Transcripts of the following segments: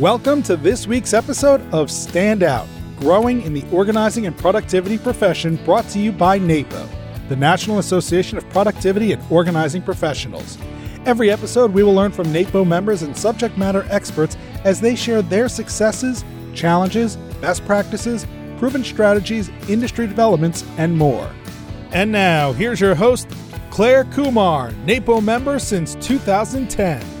Welcome to this week's episode of Stand Out Growing in the Organizing and Productivity Profession, brought to you by NAPO, the National Association of Productivity and Organizing Professionals. Every episode, we will learn from NAPO members and subject matter experts as they share their successes, challenges, best practices, proven strategies, industry developments, and more. And now, here's your host, Clare Kumar, NAPO member since 2010.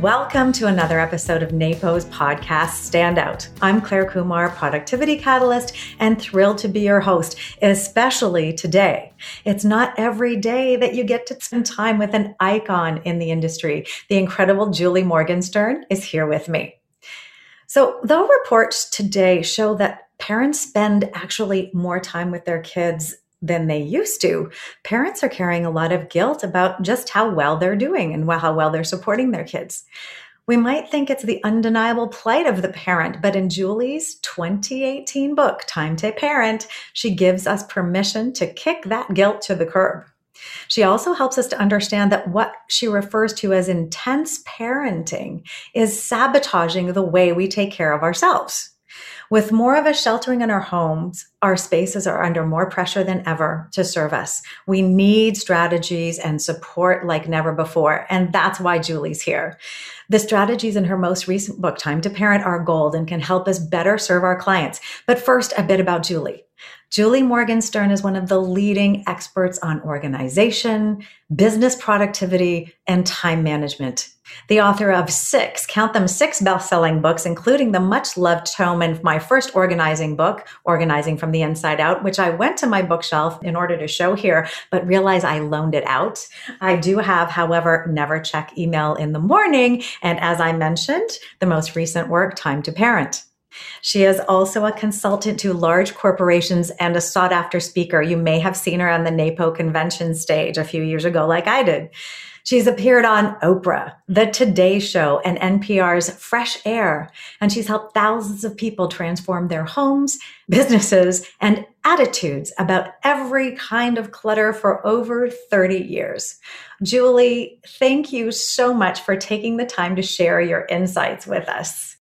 Welcome to another episode of NAPO's podcast Standout. I'm Clare Kumar, Productivity Catalyst, and thrilled to be your host, especially today. It's not every day that you get to spend time with an icon in the industry. The incredible Julie Morgenstern is here with me. So, though reports today show that parents spend actually more time with their kids than they used to, parents are carrying a lot of guilt about just how well they're doing and how well they're supporting their kids. We might think it's the undeniable plight of the parent, but in Julie's 2018 book, Time to Parent, she gives us permission to kick that guilt to the curb. She also helps us to understand that what she refers to as intense parenting is sabotaging the way we take care of ourselves. With more of us sheltering in our homes, our spaces are under more pressure than ever to serve us. We need strategies and support like never before. And that's why Julie's here. The strategies in her most recent book, Time to Parent, are gold and can help us better serve our clients. But first, a bit about Julie. Julie Morgenstern is one of the leading experts on organization, business productivity, and time management. The author of six, count them six best-selling books, including the much loved tome and my first organizing book, Organizing from the Inside Out, which I went to my bookshelf in order to show here, but realize I loaned it out. I do have, however, never check email in the morning. And as I mentioned, the most recent work, Time to Parent. She is also a consultant to large corporations and a sought after speaker. You may have seen her on the NAPO convention stage a few years ago, like I did. She's appeared on Oprah, The Today Show, and NPR's Fresh Air, and she's helped thousands of people transform their homes, businesses, and attitudes about every kind of clutter for over 30 years. Julie, thank you so much for taking the time to share your insights with us.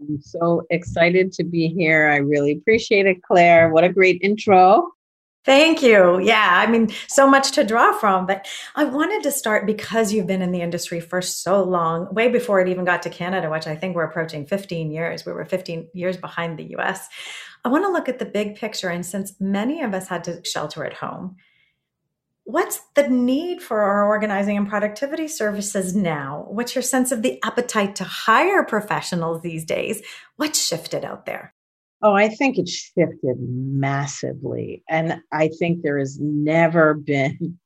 I'm so excited to be here. I really appreciate it, Clare. What a great intro. Thank you. Yeah, I mean, so much to draw from. But I wanted to start because you've been in the industry for so long, way before it even got to Canada, which I think we're approaching 15 years. We were 15 years behind the US. I want to look at the big picture. And since many of us had to shelter at home, What's the need for our organizing and productivity services now? What's your sense of the appetite to hire professionals these days? What's shifted out there? Oh, I think it shifted massively. And I think there has never been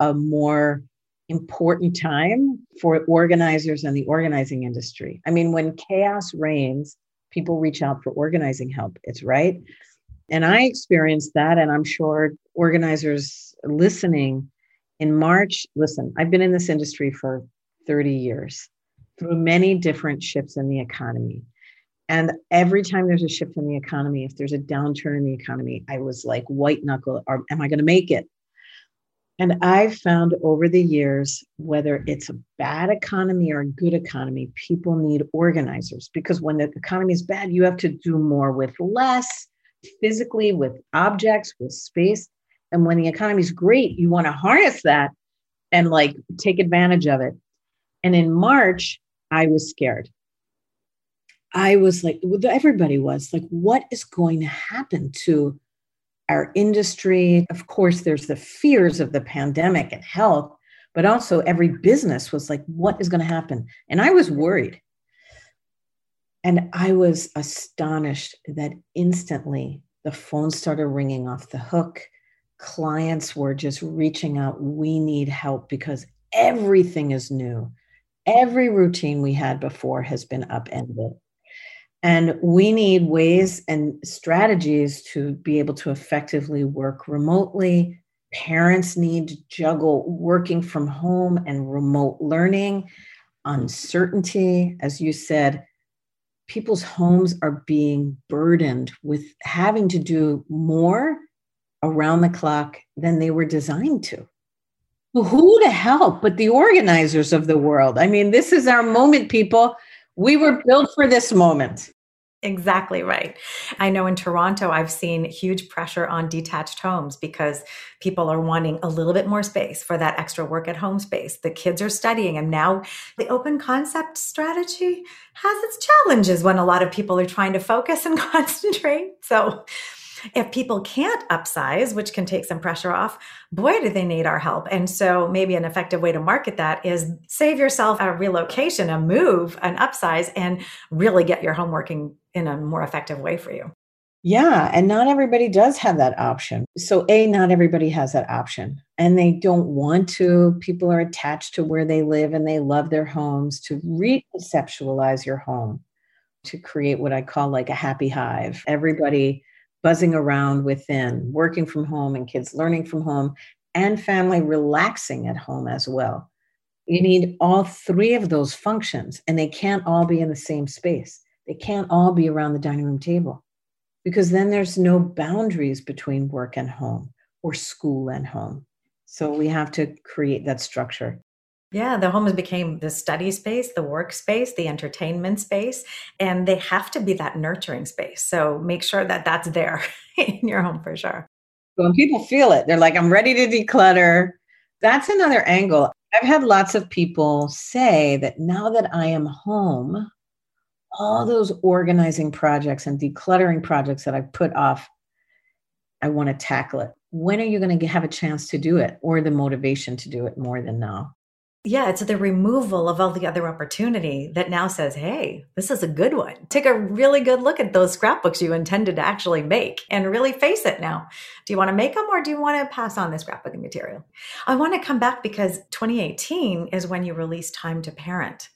a more important time for organizers and the organizing industry. I mean, when chaos reigns, people reach out for organizing help. It's right. And I experienced that. And I'm sure organizers listening in March, listen, I've been in this industry for 30 years through many different shifts in the economy. And every time there's a shift in the economy, if there's a downturn in the economy, I was like, white knuckle, or am I going to make it? And I've found over the years, whether it's a bad economy or a good economy, people need organizers because when the economy is bad, you have to do more with less physically, with objects, with space. And when the economy is great, you want to harness that and like take advantage of it. And in March, I was scared. I was like, everybody was like, what is going to happen to our industry? Of course, there's the fears of the pandemic and health, but also every business was like, what is going to happen? And I was worried. And I was astonished that instantly the phone started ringing off the hook. Clients were just reaching out. We need help because everything is new. Every routine we had before has been upended. And we need ways and strategies to be able to effectively work remotely. Parents need to juggle working from home and remote learning, uncertainty, as you said, people's homes are being burdened with having to do more around the clock than they were designed to. Who to help but the organizers of the world? I mean, this is our moment, people. We were built for this moment. Exactly right. I know in Toronto, I've seen huge pressure on detached homes because people are wanting a little bit more space for that extra work at home space. The kids are studying, and now the open concept strategy has its challenges when a lot of people are trying to focus and concentrate. So, if people can't upsize, which can take some pressure off, boy, do they need our help. And so maybe an effective way to market that is save yourself a relocation, a move, an upsize, and really get your home working in a more effective way for you. Yeah. And not everybody does have that option. So, A, not everybody has that option and they don't want to. People are attached to where they live and they love their homes to reconceptualize your home to create what I call like a happy hive. Everybody buzzing around within, working from home and kids learning from home, and family relaxing at home as well. You need all three of those functions, and they can't all be in the same space. They can't all be around the dining room table because then there's no boundaries between work and home or school and home. So we have to create that structure. Yeah, the homes became the study space, the workspace, the entertainment space, and they have to be that nurturing space. So make sure that that's there in your home for sure. When people feel it, they're like, I'm ready to declutter. That's another angle. I've had lots of people say that now that I am home, all those organizing projects and decluttering projects that I put off, I want to tackle it. When are you going to have a chance to do it or the motivation to do it more than now? Yeah, it's the removal of all the other opportunity that now says, hey, this is a good one. Take a really good look at those scrapbooks you intended to actually make and really face it now. Do you want to make them or do you want to pass on the scrapbooking material? I want to come back because 2018 is when you released Time to Parent.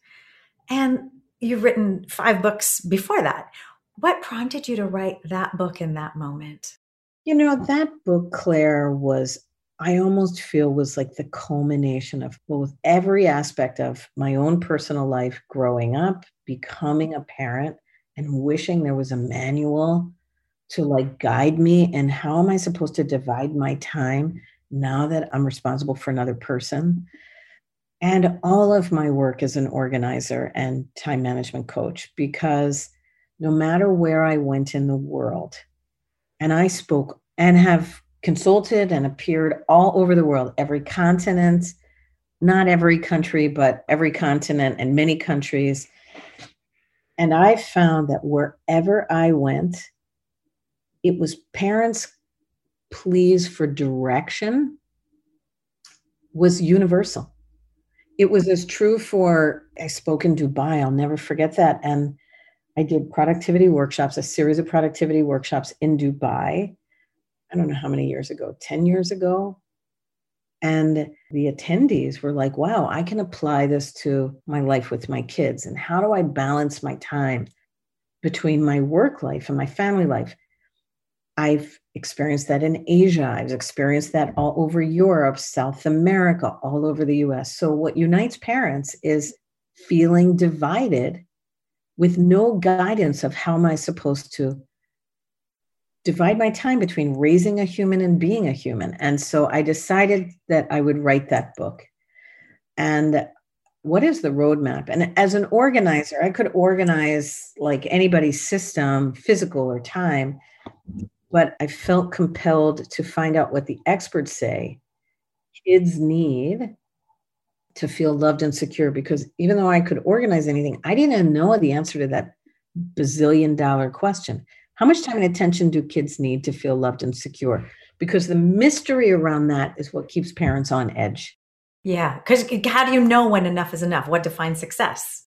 And you've written five books before that. What prompted you to write that book in that moment? You know, that book, Clare, was I almost feel was like the culmination of both every aspect of my own personal life growing up, becoming a parent, and wishing there was a manual to like guide me and how am I supposed to divide my time now that I'm responsible for another person. And all of my work as an organizer and time management coach, because no matter where I went in the world, and I spoke and have consulted and appeared all over the world, every continent, not every country, but every continent and many countries. And I found that wherever I went, it was parents' pleas for direction was universal. It was as true for, I spoke in Dubai, I'll never forget that. And I did productivity workshops, a series of productivity workshops in Dubai I don't know how many years ago, 10 years ago. And the attendees were like, wow, I can apply this to my life with my kids. And how do I balance my time between my work life and my family life? I've experienced that in Asia. I've experienced that all over Europe, South America, all over the US. So, what unites parents is feeling divided with no guidance of how am I supposed to divide my time between raising a human and being a human. And so I decided that I would write that book. And what is the roadmap? And as an organizer, I could organize like anybody's system, physical or time, but I felt compelled to find out what the experts say kids need to feel loved and secure because even though I could organize anything, I didn't know the answer to that bazillion dollar question. How much time and attention do kids need to feel loved and secure? Because the mystery around that is what keeps parents on edge. Yeah. Because how do you know when enough is enough? What defines success?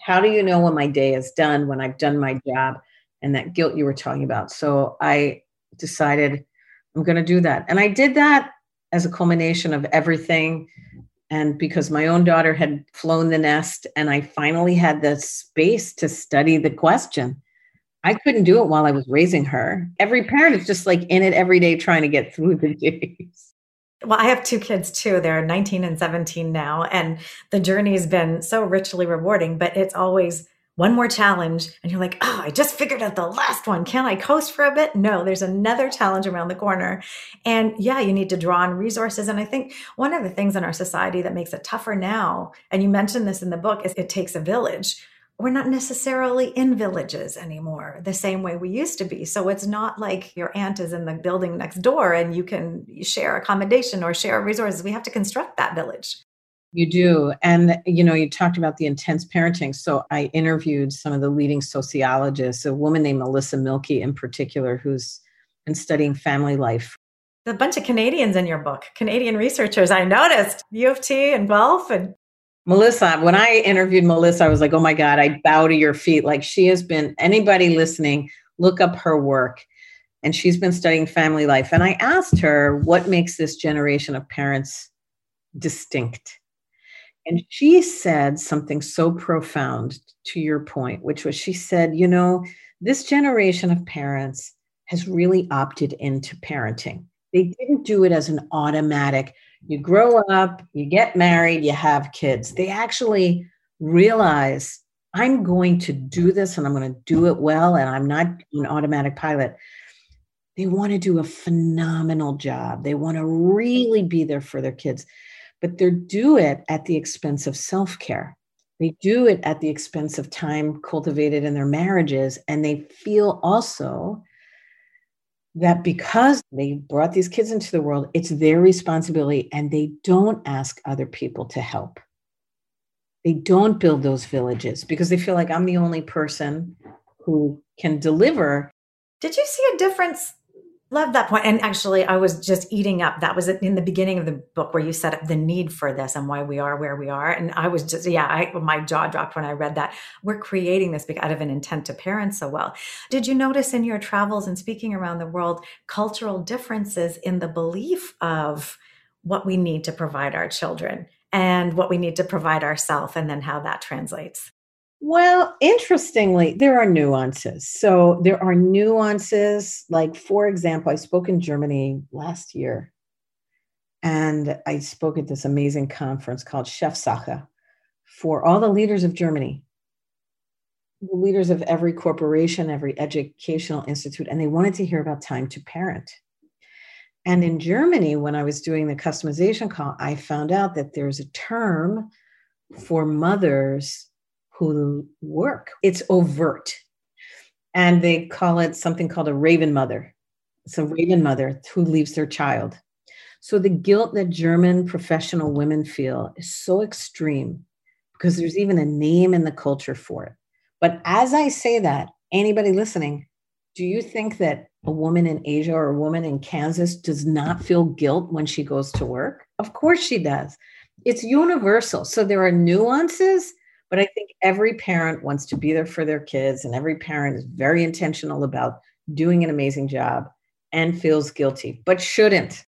How do you know when my day is done, when I've done my job, and that guilt you were talking about? So I decided I'm going to do that. And I did that as a culmination of everything. And because my own daughter had flown the nest, and I finally had the space to study the question I couldn't do it while I was raising her. Every parent is just like in it every day trying to get through the days. Well, I have two kids too. They're 19 and 17 now. And the journey's been so richly rewarding, but it's always one more challenge. And you're like, oh, I just figured out the last one. Can I coast for a bit? No, there's another challenge around the corner. And yeah, you need to draw on resources. And I think one of the things in our society that makes it tougher now, and you mentioned this in the book, is it takes a village we're not necessarily in villages anymore the same way we used to be. So it's not like your aunt is in the building next door and you can share accommodation or share resources. We have to construct that village. You do. And, you know, you talked about the intense parenting. So I interviewed some of the leading sociologists, a woman named Melissa Milkie in particular, who's been studying family life. A bunch of Canadians in your book, Canadian researchers, I noticed, U of T and Guelph and Melissa, when I interviewed Melissa, I was like, oh my God, I bow to your feet. Like she has been, anybody listening, look up her work. And she's been studying family life. And I asked her what makes this generation of parents distinct. And she said something so profound to your point, which was she said, you know, this generation of parents has really opted into parenting. They didn't do it as an automatic, you grow up, you get married, you have kids. They actually realize I'm going to do this and I'm going to do it well, and I'm not an automatic pilot. They want to do a phenomenal job. They want to really be there for their kids, but they do it at the expense of self care. They do it at the expense of time cultivated in their marriages. And they feel also that because they brought these kids into the world, it's their responsibility and they don't ask other people to help. They don't build those villages because they feel like I'm the only person who can deliver. Did you see a difference Love that point. And actually, I was just eating up. That was in the beginning of the book where you set up the need for this and why we are where we are. And I was just, yeah, I, my jaw dropped when I read that. We're creating this out of an intent to parent so well. Did you notice in your travels and speaking around the world cultural differences in the belief of what we need to provide our children and what we need to provide ourselves and then how that translates? Well, interestingly, there are nuances. So there are nuances. Like, for example, I spoke in Germany last year, and I spoke at this amazing conference called Chefsache for all the leaders of Germany, the leaders of every corporation, every educational institute, and they wanted to hear about time to parent. And in Germany, when I was doing the customization call, I found out that there's a term for mothers who work. It's overt. And they call it something called a raven mother. It's a raven mother who leaves their child. So the guilt that German professional women feel is so extreme because there's even a name in the culture for it. But as I say that, anybody listening, do you think that a woman in Asia or a woman in Kansas does not feel guilt when she goes to work? Of course she does. It's universal. So there are nuances, but I think every parent wants to be there for their kids, and every parent is very intentional about doing an amazing job and feels guilty, but shouldn't.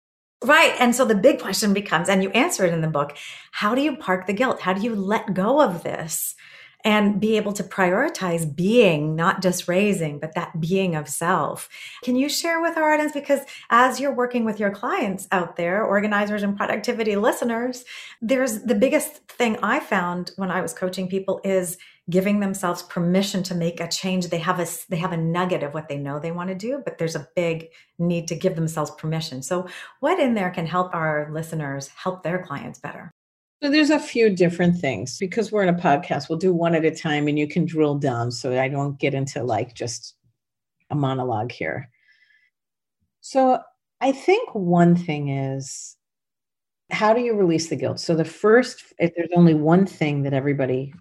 Right. And so the big question becomes, and you answer it in the book how do you park the guilt? How do you let go of this? And be able to prioritize being, not just raising, but that being of self. Can you share with our audience? Because as you're working with your clients out there, organizers and productivity listeners, there's the biggest thing I found when I was coaching people is giving themselves permission to make a change they have a they have a nugget of what they know they want to do but there's a big need to give themselves permission so what in there can help our listeners help their clients better so there's a few different things because we're in a podcast. We'll do one at a time and you can drill down so I don't get into like just a monologue here. So I think one thing is how do you release the guilt? So the first, if there's only one thing that everybody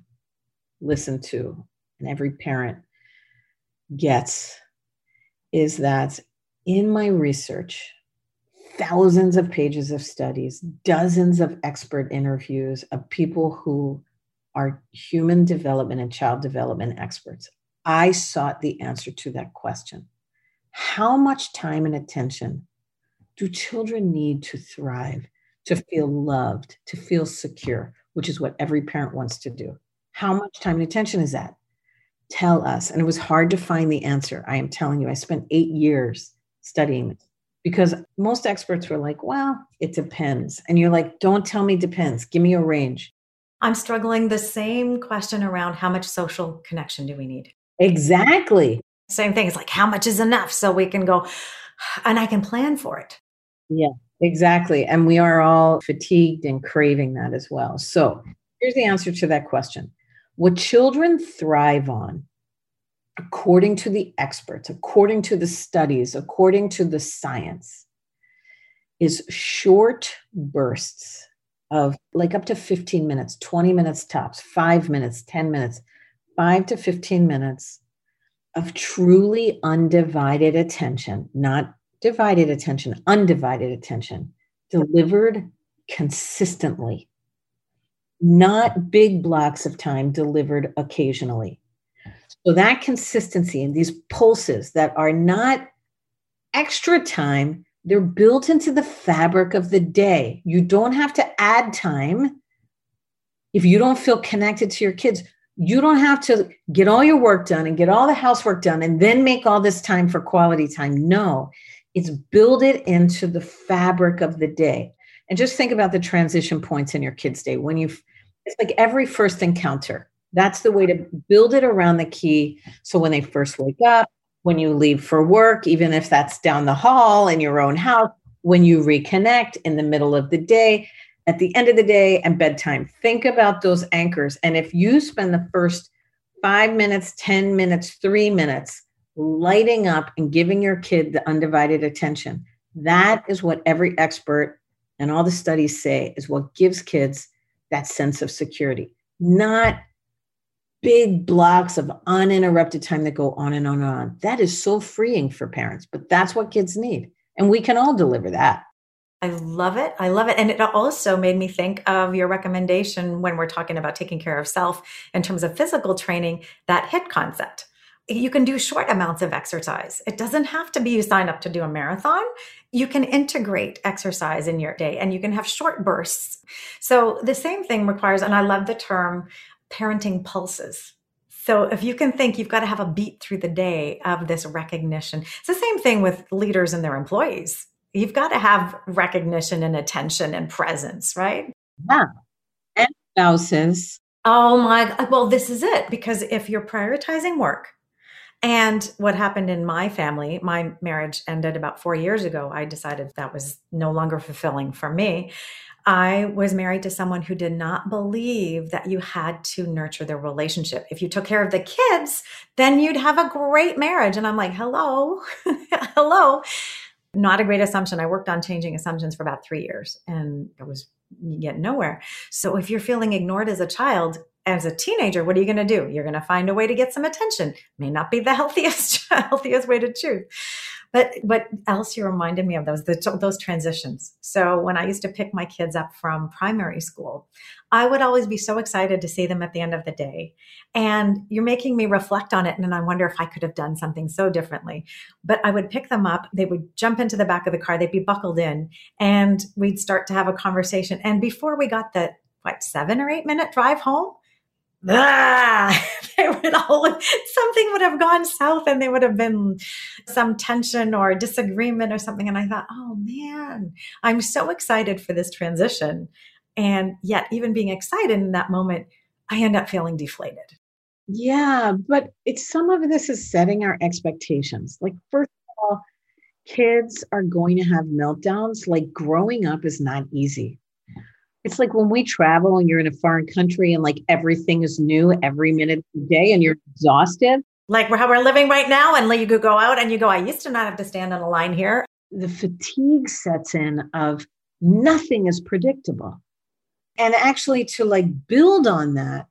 listened to and every parent gets is that in my research, thousands of pages of studies, dozens of expert interviews of people who are human development and child development experts. I sought the answer to that question. How much time and attention do children need to thrive, to feel loved, to feel secure, which is what every parent wants to do? How much time and attention is that? Tell us. And it was hard to find the answer. I am telling you, I spent eight years studying this because most experts were like, well, it depends. And you're like, don't tell me depends. Give me a range. I'm struggling the same question around how much social connection do we need? Exactly. Same thing. It's like, how much is enough so we can go and I can plan for it. Yeah, exactly. And we are all fatigued and craving that as well. So here's the answer to that question What children thrive on, according to the experts, according to the studies, according to the science, is short bursts of like up to 15 minutes, 20 minutes tops, five minutes, 10 minutes, five to 15 minutes of truly undivided attention, not divided attention, undivided attention, delivered consistently, not big blocks of time delivered occasionally. So that consistency and these pulses that are not extra time, they're built into the fabric of the day. You don't have to add time if you don't feel connected to your kids. You don't have to get all your work done and get all the housework done and then make all this time for quality time. No, it's build it into the fabric of the day. And just think about the transition points in your kids' day when you, it's like every first encounter. That's the way to build it around the key. So when they first wake up, when you leave for work, even if that's down the hall in your own house, when you reconnect in the middle of the day, at the end of the day, and bedtime. Think about those anchors. And if you spend the first five minutes, 10 minutes, three minutes lighting up and giving your kid the undivided attention, that is what every expert and all the studies say is what gives kids that sense of security, not big blocks of uninterrupted time that go on and on and on. That is so freeing for parents, but that's what kids need. And we can all deliver that. I love it. I love it. And it also made me think of your recommendation when we're talking about taking care of self in terms of physical training, that HIT concept. You can do short amounts of exercise. It doesn't have to be you sign up to do a marathon. You can integrate exercise in your day and you can have short bursts. So the same thing requires, and I love the term parenting pulses. So if you can think you've got to have a beat through the day of this recognition. It's the same thing with leaders and their employees. You've got to have recognition and attention and presence, right? Yeah. And spouses. Oh my, well, this is it. Because if you're prioritizing work, and what happened in my family, my marriage ended about four years ago. I decided that was no longer fulfilling for me. I was married to someone who did not believe that you had to nurture the relationship. If you took care of the kids, then you'd have a great marriage. And I'm like, hello, hello. Not a great assumption. I worked on changing assumptions for about three years and I was getting nowhere. So if you're feeling ignored as a child, as a teenager, what are you going to do? You're going to find a way to get some attention. May not be the healthiest, healthiest way to choose. But what else you reminded me of those the, those transitions. So when I used to pick my kids up from primary school, I would always be so excited to see them at the end of the day. And you're making me reflect on it, and I wonder if I could have done something so differently. But I would pick them up, they would jump into the back of the car, they'd be buckled in, and we'd start to have a conversation. And before we got the what seven or eight minute drive home, ah, they would all, something would have gone south and there would have been some tension or disagreement or something. And I thought, oh man, I'm so excited for this transition. And yet, even being excited in that moment, I end up feeling deflated. Yeah, but it's some of this is setting our expectations. Like, first of all, kids are going to have meltdowns. Like, growing up is not easy it's like when we travel and you're in a foreign country and like everything is new every minute of the day and you're exhausted. Like how we're living right now, and you go out and you go, I used to not have to stand on a line here. The fatigue sets in of nothing is predictable. And actually, to like build on that,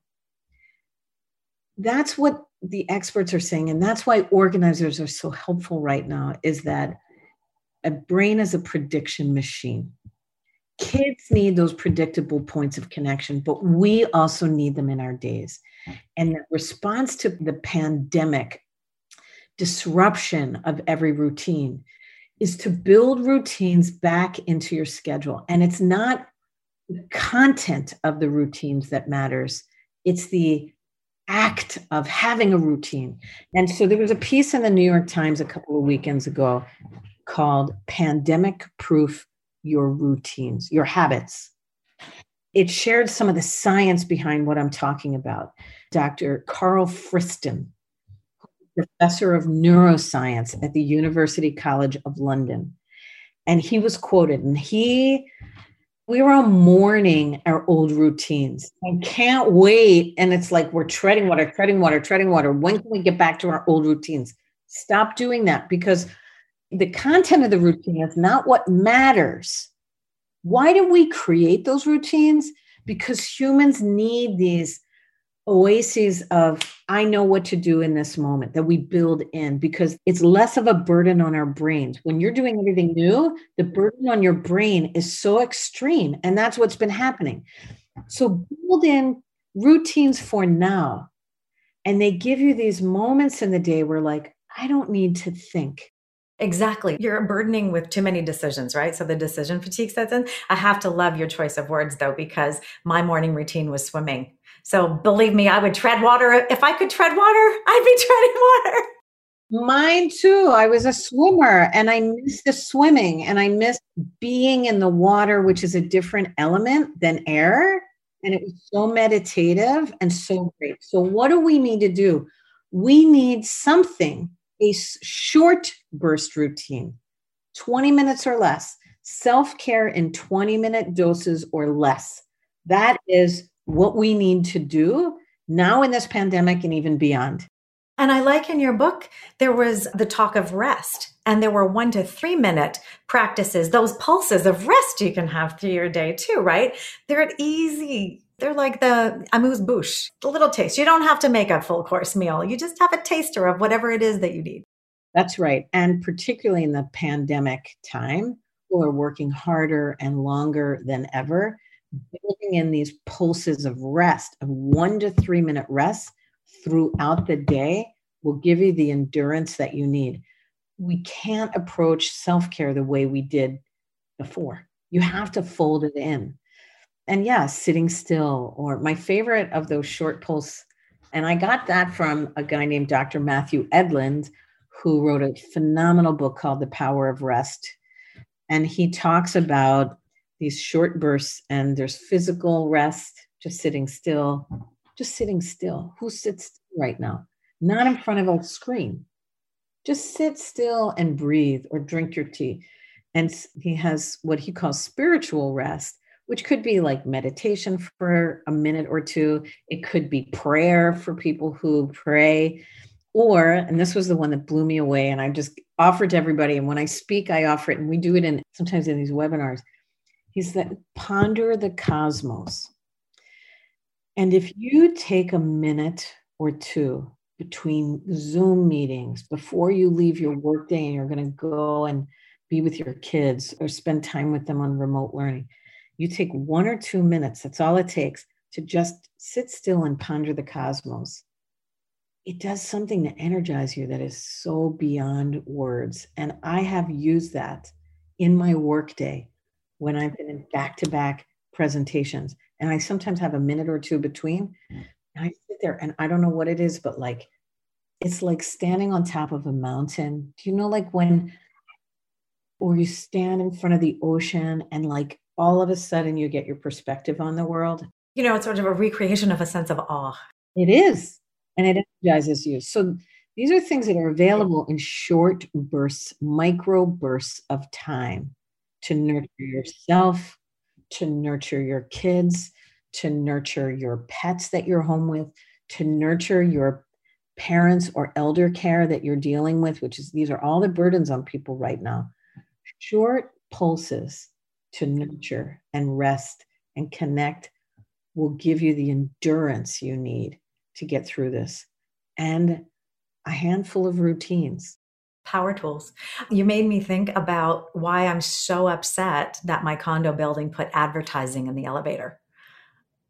that's what the experts are saying. And that's why organizers are so helpful right now is that a brain is a prediction machine kids need those predictable points of connection, but we also need them in our days. And the response to the pandemic disruption of every routine is to build routines back into your schedule. And it's not the content of the routines that matters, it's the act of having a routine. And so there was a piece in the New York Times a couple of weekends ago called Pandemic Proof your routines, your habits. It shared some of the science behind what I'm talking about. Dr. Karl Friston, professor of neuroscience at the University College of London. And he was quoted, and he we were all mourning our old routines. I can't wait. And it's like we're treading water, treading water, treading water. When can we get back to our old routines? Stop doing that because the content of the routine is not what matters. Why do we create those routines? Because humans need these oases of I know what to do in this moment that we build in because it's less of a burden on our brains. When you're doing everything new, the burden on your brain is so extreme. And that's what's been happening. So build in routines for now. And they give you these moments in the day where, like, I don't need to think. Exactly. You're burdening with too many decisions, right? So the decision fatigue sets in. I have to love your choice of words though, because my morning routine was swimming. So believe me, I would tread water. If I could tread water, I'd be treading water. Mine too. I was a swimmer and I missed the swimming and I missed being in the water, which is a different element than air. And it was so meditative and so great. So, what do we need to do? We need something, a short burst routine, 20 minutes or less, self care in 20 minute doses or less. That is what we need to do now in this pandemic and even beyond. And I like in your book, there was the talk of rest, and there were one to three minute practices, those pulses of rest you can have through your day too, right? They're an easy. They're like the amuse bouche, the little taste. You don't have to make a full course meal. You just have a taster of whatever it is that you need. That's right. And particularly in the pandemic time, people are working harder and longer than ever building in these pulses of rest, of one to three minute rest throughout the day will give you the endurance that you need. We can't approach self care the way we did before. You have to fold it in. And yeah, sitting still, or my favorite of those short pulse, and I got that from a guy named Dr. Matthew Edlund, who wrote a phenomenal book called The Power of Rest. And he talks about these short bursts and there's physical rest just sitting still just sitting still who sits right now not in front of a screen just sit still and breathe or drink your tea and he has what he calls spiritual rest which could be like meditation for a minute or two it could be prayer for people who pray or and this was the one that blew me away and i just offered to everybody and when i speak i offer it and we do it in sometimes in these webinars He's that ponder the cosmos. And if you take a minute or two between Zoom meetings before you leave your workday and you're going to go and be with your kids or spend time with them on remote learning, you take one or two minutes, that's all it takes to just sit still and ponder the cosmos. It does something to energize you that is so beyond words. And I have used that in my workday when I've been in back to back presentations. And I sometimes have a minute or two between. Mm. And I sit there and I don't know what it is, but like it's like standing on top of a mountain. Do you know, like when, or you stand in front of the ocean and like all of a sudden you get your perspective on the world? You know, it's sort of a recreation of a sense of awe. It is. And it energizes you. So these are things that are available in short bursts, micro bursts of time to nurture yourself, to nurture your kids, to nurture your pets that you're home with, to nurture your parents or elder care that you're dealing with, which is these are all the burdens on people right now. Short pulses to nurture and rest and connect will give you the endurance you need to get through this and a handful of routines power tools. You made me think about why I'm so upset that my condo building put advertising in the elevator.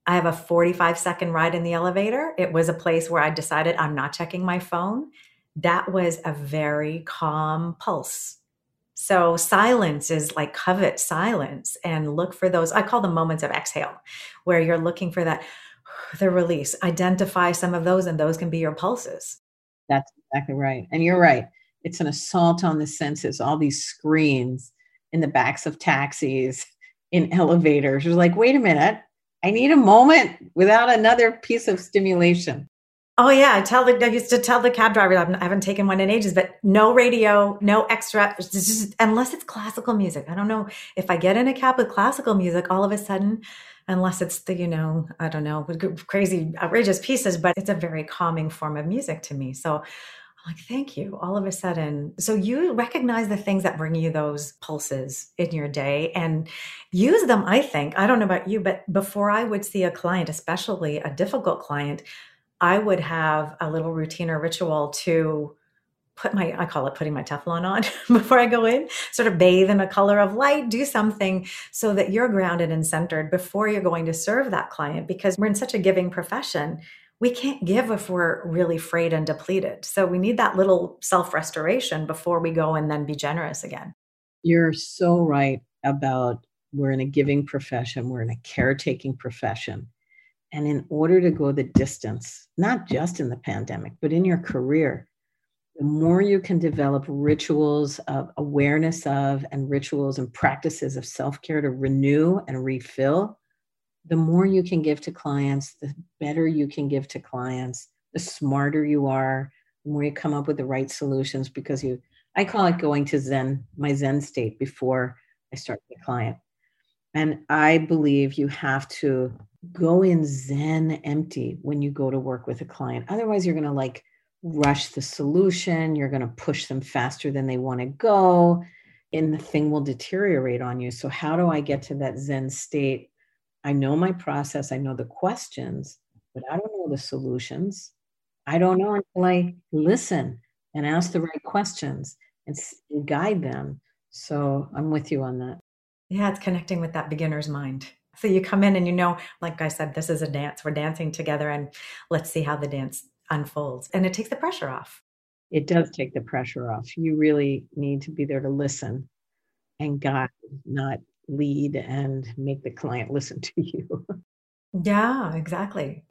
I have a 45 second ride in the elevator. It was a place where I decided I'm not checking my phone. That was a very calm pulse. So silence is like covet silence and look for those. I call them moments of exhale, where you're looking for that the release. Identify some of those, and those can be your pulses. That's exactly right. And you're right it's an assault on the senses all these screens in the backs of taxis in elevators you're like wait a minute i need a moment without another piece of stimulation Oh yeah, I tell the I used to tell the cab driver I haven't taken one in ages, but no radio, no extra, just, unless it's classical music. I don't know if I get in a cab with classical music, all of a sudden, unless it's the you know I don't know crazy outrageous pieces, but it's a very calming form of music to me. So I'm like, thank you. All of a sudden, so you recognize the things that bring you those pulses in your day and use them. I think I don't know about you, but before I would see a client, especially a difficult client I would have a little routine or ritual to put my I call it putting my Teflon on before I go in, sort of bathe in a color of light, do something so that you're grounded and centered before you're going to serve that client because we're in such a giving profession. We can't give if we're really frayed and depleted. So we need that little self-restoration before we go and then be generous again. You're so right about we're in a giving profession, we're in a caretaking profession. And in order to go the distance, not just in the pandemic, but in your career, the more you can develop rituals of awareness of and rituals and practices of self care to renew and refill, the more you can give to clients, the better you can give to clients, the smarter you are, the more you come up with the right solutions because you, I call it going to Zen, my Zen state before I start the client. And I believe you have to go in zen empty when you go to work with a client. Otherwise, you're going to like rush the solution. You're going to push them faster than they want to go, and the thing will deteriorate on you. So, how do I get to that zen state? I know my process, I know the questions, but I don't know the solutions. I don't know until I listen and ask the right questions and guide them. So, I'm with you on that. Yeah, it's connecting with that beginner's mind. So you come in and you know, like I said, this is a dance. We're dancing together and let's see how the dance unfolds. And it takes the pressure off. It does take the pressure off. You really need to be there to listen and guide, not lead and make the client listen to you. Yeah, exactly.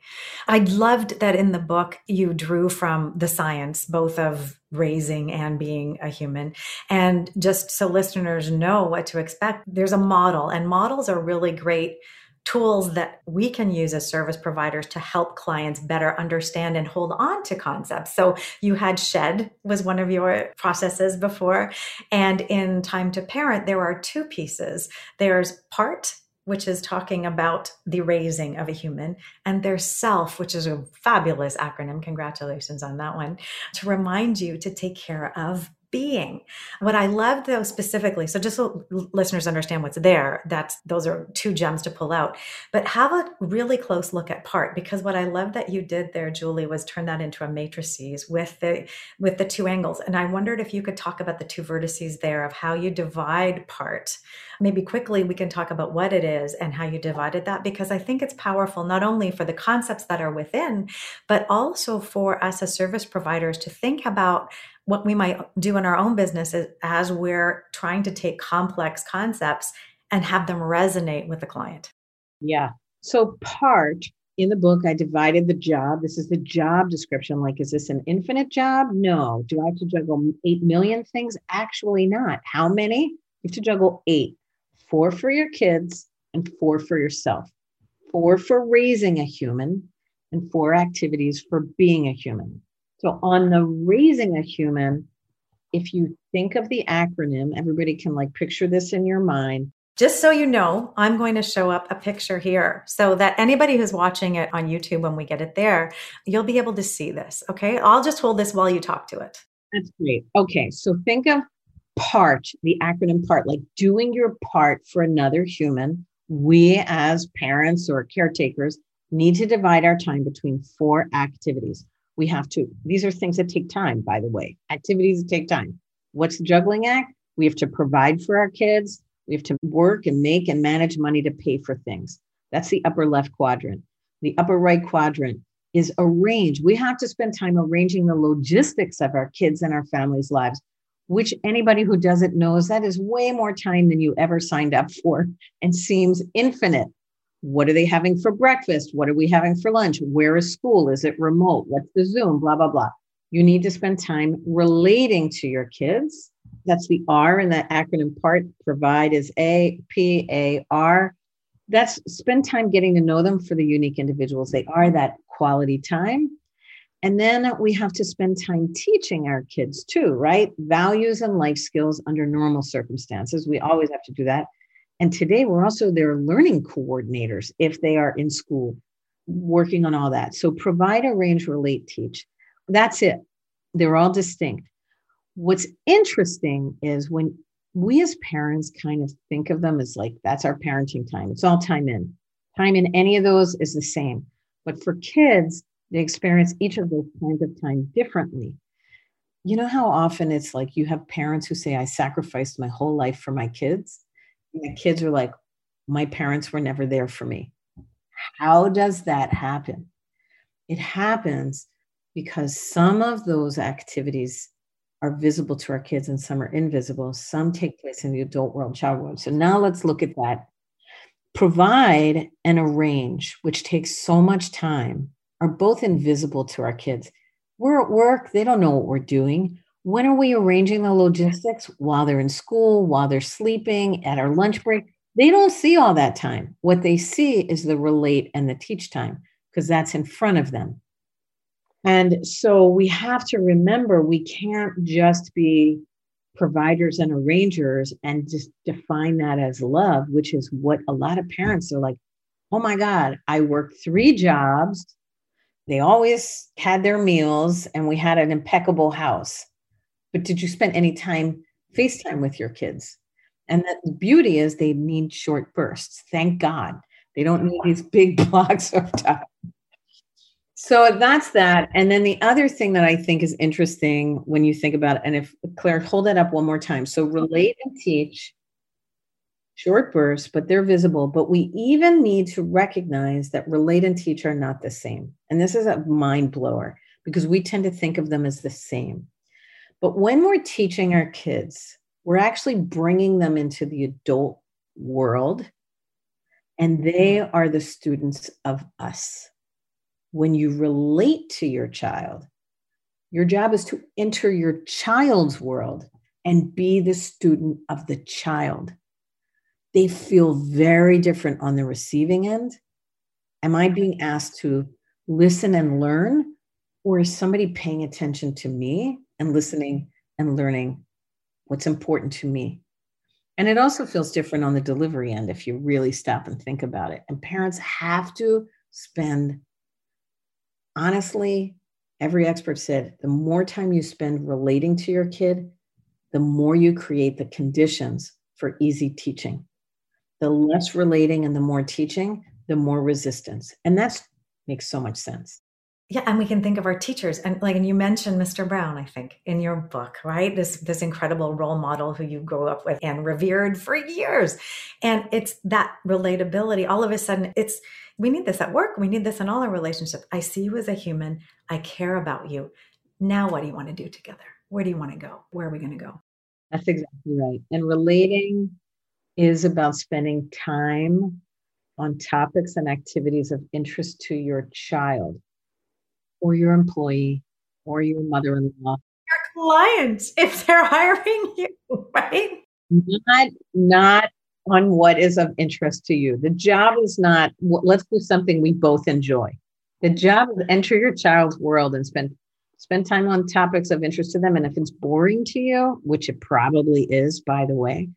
I loved that in the book you drew from the science, both of raising and being a human. And just so listeners know what to expect, there's a model, and models are really great tools that we can use as service providers to help clients better understand and hold on to concepts. So you had shed was one of your processes before and in time to parent there are two pieces. There's part which is talking about the raising of a human, and their self, which is a fabulous acronym. Congratulations on that one, to remind you to take care of being. What I loved though specifically, so just so listeners understand what's there, that's those are two gems to pull out. But have a really close look at part because what I love that you did there, Julie, was turn that into a matrices with the with the two angles. And I wondered if you could talk about the two vertices there of how you divide part. Maybe quickly we can talk about what it is and how you divided that because I think it's powerful not only for the concepts that are within, but also for us as service providers to think about what we might do in our own business is as we're trying to take complex concepts and have them resonate with the client. Yeah. So, part in the book, I divided the job. This is the job description. Like, is this an infinite job? No. Do I have to juggle 8 million things? Actually, not. How many? You have to juggle eight four for your kids and four for yourself, four for raising a human, and four activities for being a human. So, on the raising a human, if you think of the acronym, everybody can like picture this in your mind. Just so you know, I'm going to show up a picture here so that anybody who's watching it on YouTube when we get it there, you'll be able to see this. Okay. I'll just hold this while you talk to it. That's great. Okay. So think of part, the acronym part, like doing your part for another human. We as parents or caretakers need to divide our time between four activities we have to these are things that take time by the way. Activities that take time. What's the juggling act? We have to provide for our kids. We have to work and make and manage money to pay for things. That's the upper left quadrant. The upper right quadrant is arrange we have to spend time arranging the logistics of our kids and our families lives which anybody who doesn't knows that is way more time than you ever signed up for and seems infinite what are they having for breakfast? What are we having for lunch? Where is school? Is it remote? What's the Zoom? Blah, blah, blah. You need to spend time relating to your kids. That's the R in that acronym part. Provide is A, P, A, R. That's spend time getting to know them for the unique individuals they are, that quality time. And then we have to spend time teaching our kids too, right? Values and life skills under normal circumstances. We always have to do that. And today we're also their learning coordinators if they are in school working on all that. So provide, arrange, relate, teach. That's it. They're all distinct. What's interesting is when we as parents kind of think of them as like that's our parenting time. It's all time in. Time in any of those is the same. But for kids, they experience each of those kinds of time differently. You know how often it's like you have parents who say, I sacrificed my whole life for my kids. The kids are like, my parents were never there for me. How does that happen? It happens because some of those activities are visible to our kids and some are invisible. Some take place in the adult world, child world. So now let's look at that. Provide and arrange, which takes so much time, are both invisible to our kids. We're at work, they don't know what we're doing. When are we arranging the logistics? While they're in school, while they're sleeping, at our lunch break. They don't see all that time. What they see is the relate and the teach time because that's in front of them. And so we have to remember we can't just be providers and arrangers and just define that as love, which is what a lot of parents are like, oh my God, I worked three jobs. They always had their meals and we had an impeccable house. But did you spend any time FaceTime with your kids? And that the beauty is they need short bursts. Thank God. They don't need these big blocks of time. So that's that. And then the other thing that I think is interesting when you think about it, and if Clare, hold that up one more time. So relate and teach, short bursts, but they're visible. But we even need to recognize that relate and teach are not the same. And this is a mind blower because we tend to think of them as the same. But when we're teaching our kids, we're actually bringing them into the adult world, and they mm. are the students of us when you relate to your child, your job is to enter your child's world and be the student of the child. They feel very different on the receiving end. Am I being asked to listen and learn? Or is somebody paying attention to me and listening and learning what's important to me? And it also feels different on the delivery end if you really stop and think about it. And parents have to spend honestly, every expert said the more time you spend relating to your kid, the more you create the conditions for easy teaching. The less relating and the more teaching, the more resistance. And that makes so much sense. Yeah, and we can think of our teachers and like and you mentioned Mr. Brown, I think, in your book, right? This this incredible role model who you grew up with and revered for years. And it's that relatability. All of a sudden it's we need this at work. We need this in all our relationships. I see you as a human. I care about you. Now, what do you want to do together? Where do you want to go? Where are we going to go? That's exactly right. And relating is about spending time on topics and activities of interest to your child or your employee or your mother in law. Your clients, if they're hiring you, right? Not, not on what is of interest to you. The job is not, let's do something we both enjoy. The job is enter your child's world and spend spend time on topics of interest to them. And if it's boring to you, which it probably is, by the way,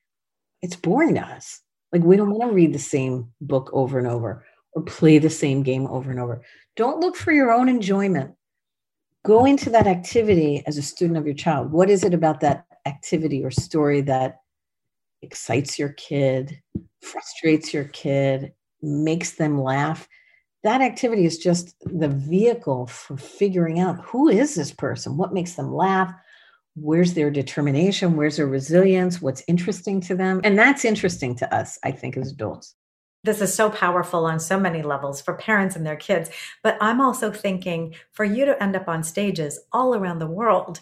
it's boring to us. Like we don't want to read the same book over and over or play the same game over and over. Don't look for your own enjoyment. Go into that activity as a student of your child. What is it about that activity or story that excites your kid, frustrates your kid, makes them laugh. That activity is just the vehicle for figuring out who is this person, what makes them laugh, where's their determination, where's their resilience, what's interesting to them. And that's interesting to us, I think, as adults. This is so powerful on so many levels for parents and their kids. But I'm also thinking for you to end up on stages all around the world,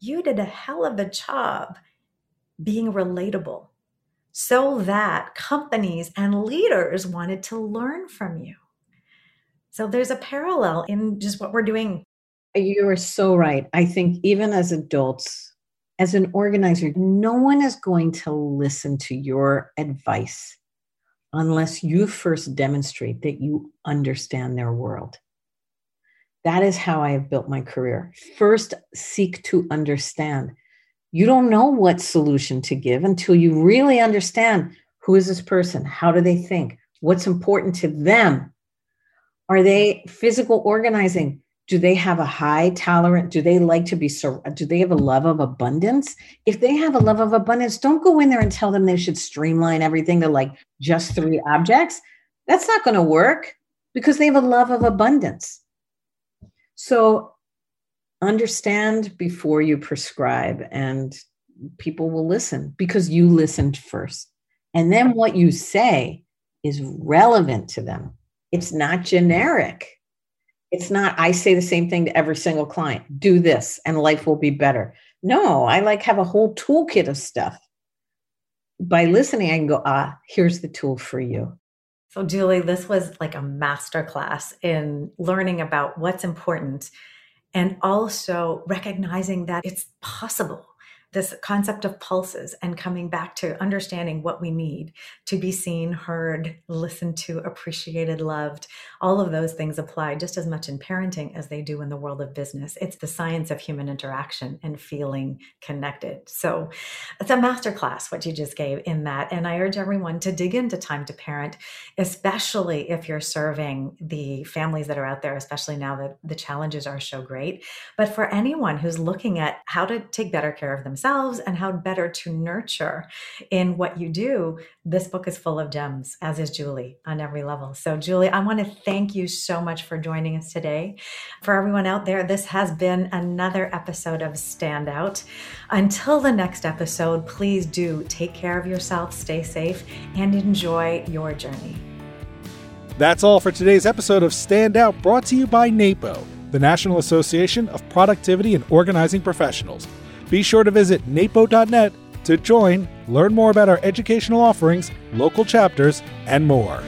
you did a hell of a job being relatable so that companies and leaders wanted to learn from you. So there's a parallel in just what we're doing. You are so right. I think even as adults, as an organizer, no one is going to listen to your advice unless you first demonstrate that you understand their world. That is how I have built my career. First, seek to understand. You don't know what solution to give until you really understand who is this person? How do they think? What's important to them? Are they physical organizing? Do they have a high tolerant? Do they like to be, do they have a love of abundance? If they have a love of abundance, don't go in there and tell them they should streamline everything to like just three objects. That's not going to work because they have a love of abundance. So understand before you prescribe, and people will listen because you listened first. And then what you say is relevant to them. It's not generic. It's not, I say the same thing to every single client do this and life will be better. No, I like have a whole toolkit of stuff. By listening, I can go, ah, here's the tool for you. So, Julie, this was like a masterclass in learning about what's important and also recognizing that it's possible this concept of pulses and coming back to understanding what we need to be seen, heard, listened to, appreciated, loved. All of those things apply just as much in parenting as they do in the world of business. It's the science of human interaction and feeling connected. So it's a masterclass what you just gave in that. And I urge everyone to dig into time to parent, especially if you're serving the families that are out there, especially now that the challenges are so great. But for anyone who's looking at how to take better care of themselves, themselves and how better to nurture in what you do, this book is full of gems, as is Julie on every level. So, Julie, I want to thank you so much for joining us today. For everyone out there, this has been another episode of Standout. Until the next episode, please do take care of yourself, stay safe, and enjoy your journey. That's all for today's episode of Standout, brought to you by NAPO, the National Association of Productivity and Organizing Professionals. Be sure to visit napo.net to join, learn more about our educational offerings, local chapters, and more.